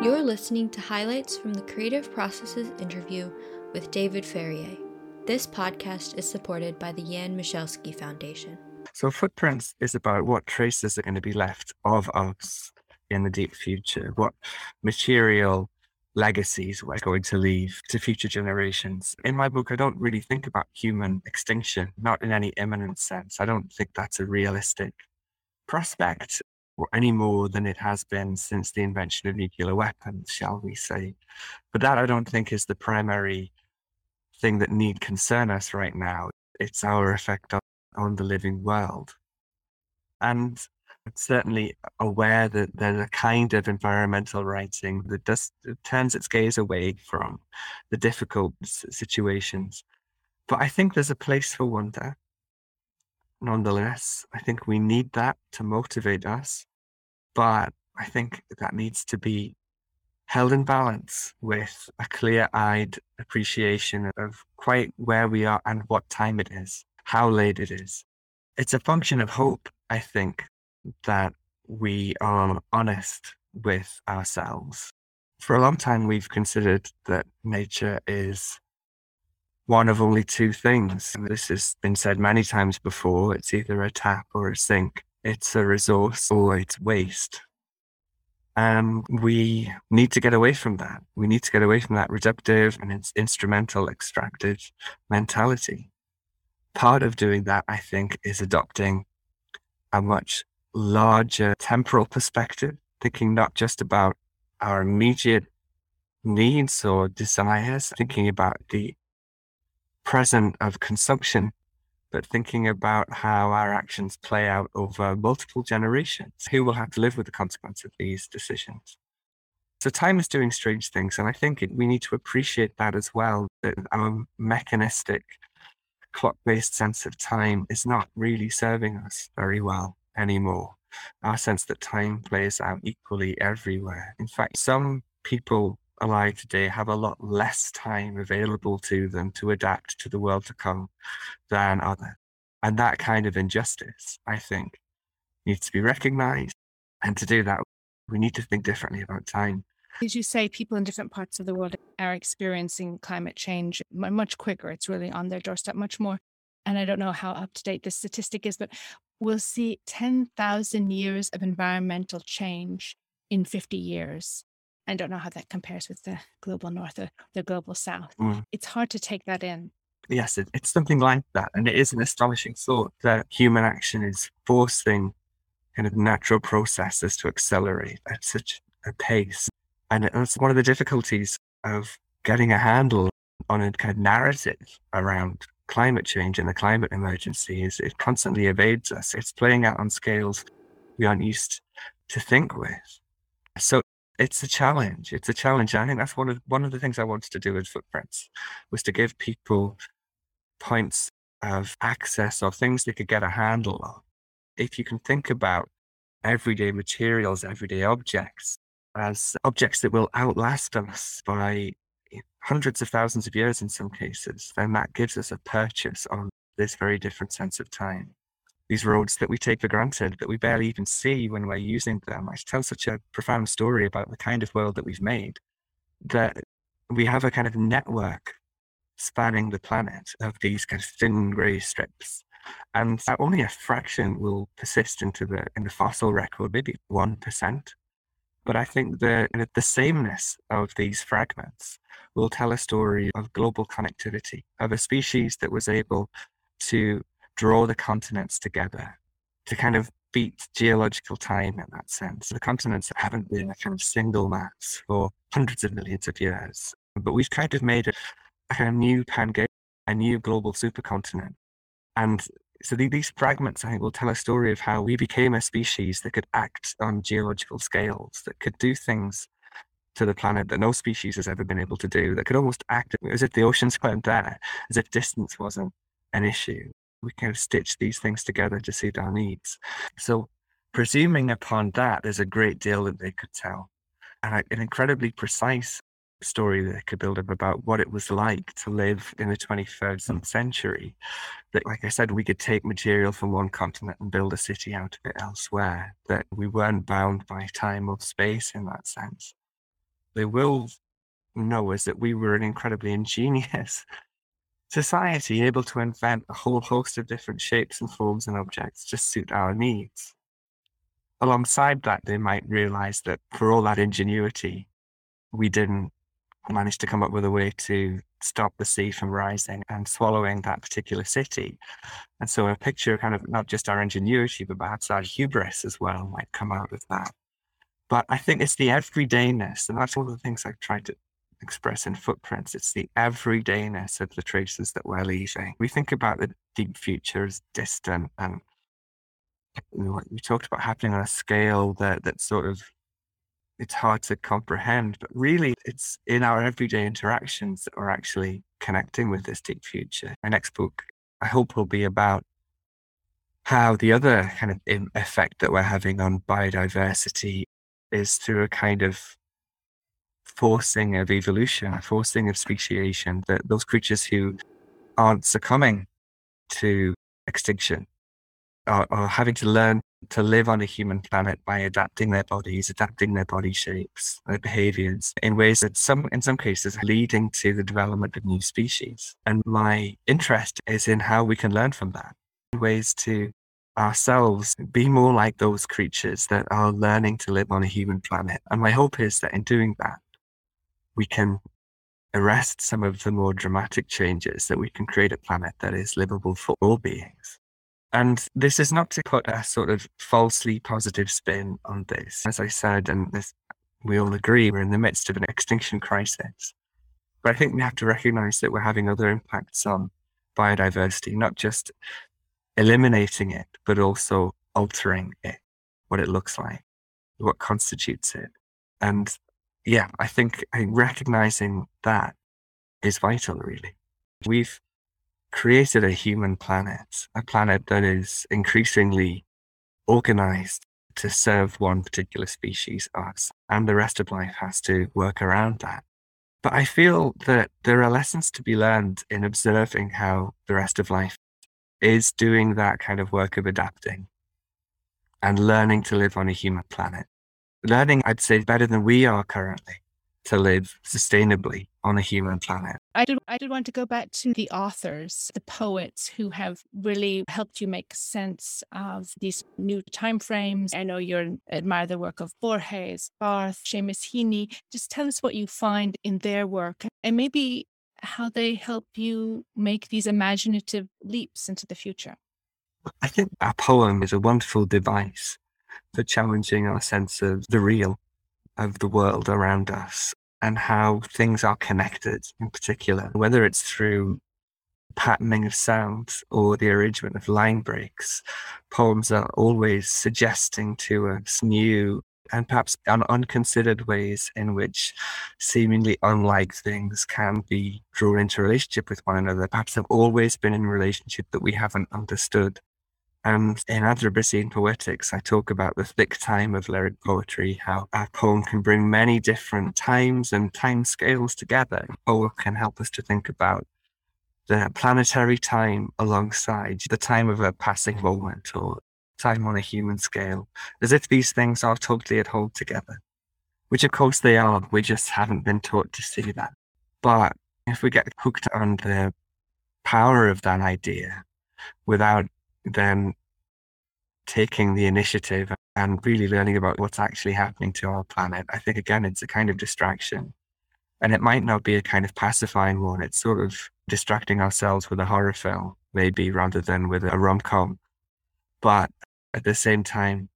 You're listening to highlights from the Creative Process's interview with David Farrier. This podcast is supported by the Jan Michalski Foundation. So, Footprints is about what traces are going to be left of us in the deep future, what material legacies we're going to leave to future generations. In my book, I don't really think about human extinction, not in any imminent sense. I don't think that's a realistic prospect any more than it has been since the invention of nuclear weapons, shall we say. But that I don't think is the primary thing that need concern us right now. It's our effect on, on the living world. And I'm certainly aware that there's a kind of environmental writing that does turns its gaze away from the difficult situations. But I think there's a place for wonder. Nonetheless, I think we need that to motivate us. But I think that needs to be held in balance with a clear eyed appreciation of quite where we are and what time it is, how late it is. It's a function of hope, I think, that we are honest with ourselves. For a long time, we've considered that nature is one of only two things. This has been said many times before. It's either a tap or a sink. It's a resource or it's waste. And we need to get away from that. We need to get away from that reductive and its instrumental extractive mentality. Part of doing that, I think, is adopting a much larger temporal perspective, thinking not just about our immediate needs or desires, thinking about the present of consumption, but thinking about how our actions play out over multiple generations. Who will have to live with the consequence of these decisions? So time is doing strange things, and I think it, we need to appreciate that as well. That our mechanistic, clock-based sense of time is not really serving us very well anymore. Our sense that time plays out equally everywhere. In fact, some people alive today have a lot less time available to them to adapt to the world to come than others. And that kind of injustice, I think, needs to be recognized. And to do that, we need to think differently about time. As you say, people in different parts of the world are experiencing climate change much quicker. It's really on their doorstep much more. And I don't know how up to date this statistic is, but we'll see 10,000 years of environmental change in 50 years. I don't know how that compares with the global north or the global south. Mm. It's hard to take that in. Yes, it, it's something like that. And it is an astonishing thought that human action is forcing kind of natural processes to accelerate at such a pace. And it's one of the difficulties of getting a handle on a kind of narrative around climate change and the climate emergency is it constantly evades us. It's playing out on scales we aren't used to think with. So it's a challenge. It's a challenge. I think that's one of one of the things I wanted to do with Footprints was to give people points of access or things they could get a handle on. If you can think about everyday materials, everyday objects as objects that will outlast us by hundreds of thousands of years in some cases, then that gives us a purchase on this very different sense of time. These roads that we take for granted, that we barely even see when we're using them, I tell such a profound story about the kind of world that we've made that we have a kind of network spanning the planet of these kind of thin grey strips. And only a fraction will persist into the in the fossil record, maybe one percent. But I think the the sameness of these fragments will tell a story of global connectivity, of a species that was able to draw the continents together, to kind of beat geological time in that sense. The continents that haven't been a kind of single mass for hundreds of millions of years, but we've kind of made a, a new Pangea, a new global supercontinent. And so these fragments, I think, will tell a story of how we became a species that could act on geological scales, that could do things to the planet that no species has ever been able to do, that could almost act as if the oceans weren't there, as if distance wasn't an issue. We kind of stitch these things together to suit our needs. So, presuming upon that, there's a great deal that they could tell, and an incredibly precise story that could build up about what it was like to live in the 21st hmm. century. That, like I said, we could take material from one continent and build a city out of it elsewhere, that we weren't bound by time or space in that sense. they will know is that we were an incredibly ingenious society, able to invent a whole host of different shapes and forms and objects to suit our needs. Alongside that, they might realize that for all that ingenuity, we didn't manage to come up with a way to stop the sea from rising and swallowing that particular city. And so a picture kind of not just our ingenuity, but perhaps our hubris as well might come out of that. But I think it's the everydayness, and that's one of the things I've tried to express in footprints. It's the everydayness of the traces that we're leaving. We think about the deep future as distant and we talked about happening on a scale that that sort of it's hard to comprehend, but really it's in our everyday interactions that we're actually connecting with this deep future. My next book, I hope, will be about how the other kind of effect that we're having on biodiversity is through a kind of forcing of evolution, a forcing of speciation, that those creatures who aren't succumbing to extinction are, are having to learn to live on a human planet by adapting their bodies, adapting their body shapes, their behaviors in ways that some, in some cases, are leading to the development of new species. And my interest is in how we can learn from that, ways to ourselves be more like those creatures that are learning to live on a human planet. And my hope is that in doing that, we can arrest some of the more dramatic changes, that we can create a planet that is livable for all beings. And this is not to put a sort of falsely positive spin on this. As I said, and this, we all agree, we're in the midst of an extinction crisis. But I think we have to recognize that we're having other impacts on biodiversity, not just eliminating it, but also altering it, what it looks like, what constitutes it. And yeah, I think, recognizing that is vital, really. We've created a human planet, a planet that is increasingly organized to serve one particular species, us, and the rest of life has to work around that. But I feel that there are lessons to be learned in observing how the rest of life is doing that kind of work of adapting and learning to live on a human planet. Learning, I'd say, better than we are currently to live sustainably on a human planet. I did I did want to go back to the authors, the poets who have really helped you make sense of these new timeframes. I know you admire the work of Borges, Barth, Seamus Heaney. Just tell us what you find in their work and maybe how they help you make these imaginative leaps into the future. I think a poem is a wonderful device for challenging our sense of the real of the world around us and how things are connected in particular, whether it's through patterning of sounds or the arrangement of line breaks. Poems are always suggesting to us new and perhaps un- unconsidered ways in which seemingly unlike things can be drawn into relationship with one another, perhaps have always been in relationship that we haven't understood. And in Anthropocene Poetics, I talk about the thick time of lyric poetry, how a poem can bring many different times and time scales together. Poem can help us to think about the planetary time alongside the time of a passing moment or time on a human scale, as if these things are totally at home together, which of course they are. We just haven't been taught to see that. But if we get hooked on the power of that idea without then taking the initiative and really learning about what's actually happening to our planet, I think again, it's a kind of distraction. And it might not be a kind of pacifying one. It's sort of distracting ourselves with a horror film, maybe rather than with a rom com. But at the same time,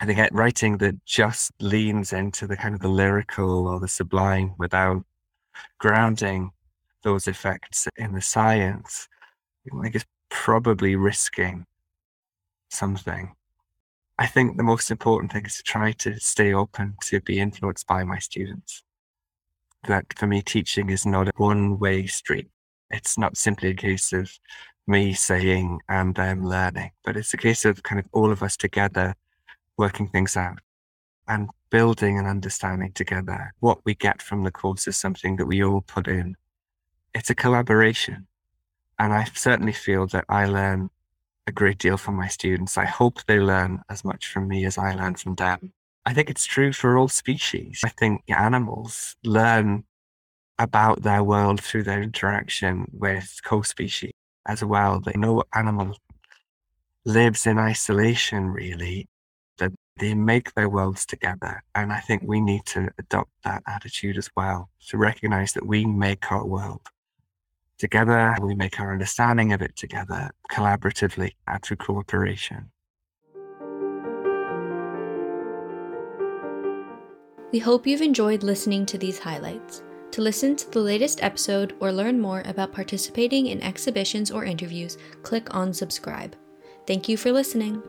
I think writing that just leans into the kind of the lyrical or the sublime without grounding those effects in the science, I think probably risking something. I think the most important thing is to try to stay open to be influenced by my students. That for me, teaching is not a one way street. It's not simply a case of me saying and them learning, but it's a case of kind of all of us together working things out and building and understanding together. What we get from the course is something that we all put in. It's a collaboration. And I certainly feel that I learn a great deal from my students. I hope they learn as much from me as I learn from them. I think it's true for all species. I think animals learn about their world through their interaction with co-species as well. They know animal lives in isolation really, that they make their worlds together. And I think we need to adopt that attitude as well, to recognize that we make our world together, we make our understanding of it together, collaboratively and through cooperation. We hope you've enjoyed listening to these highlights. To listen to the latest episode or learn more about participating in exhibitions or interviews, click on subscribe. Thank you for listening.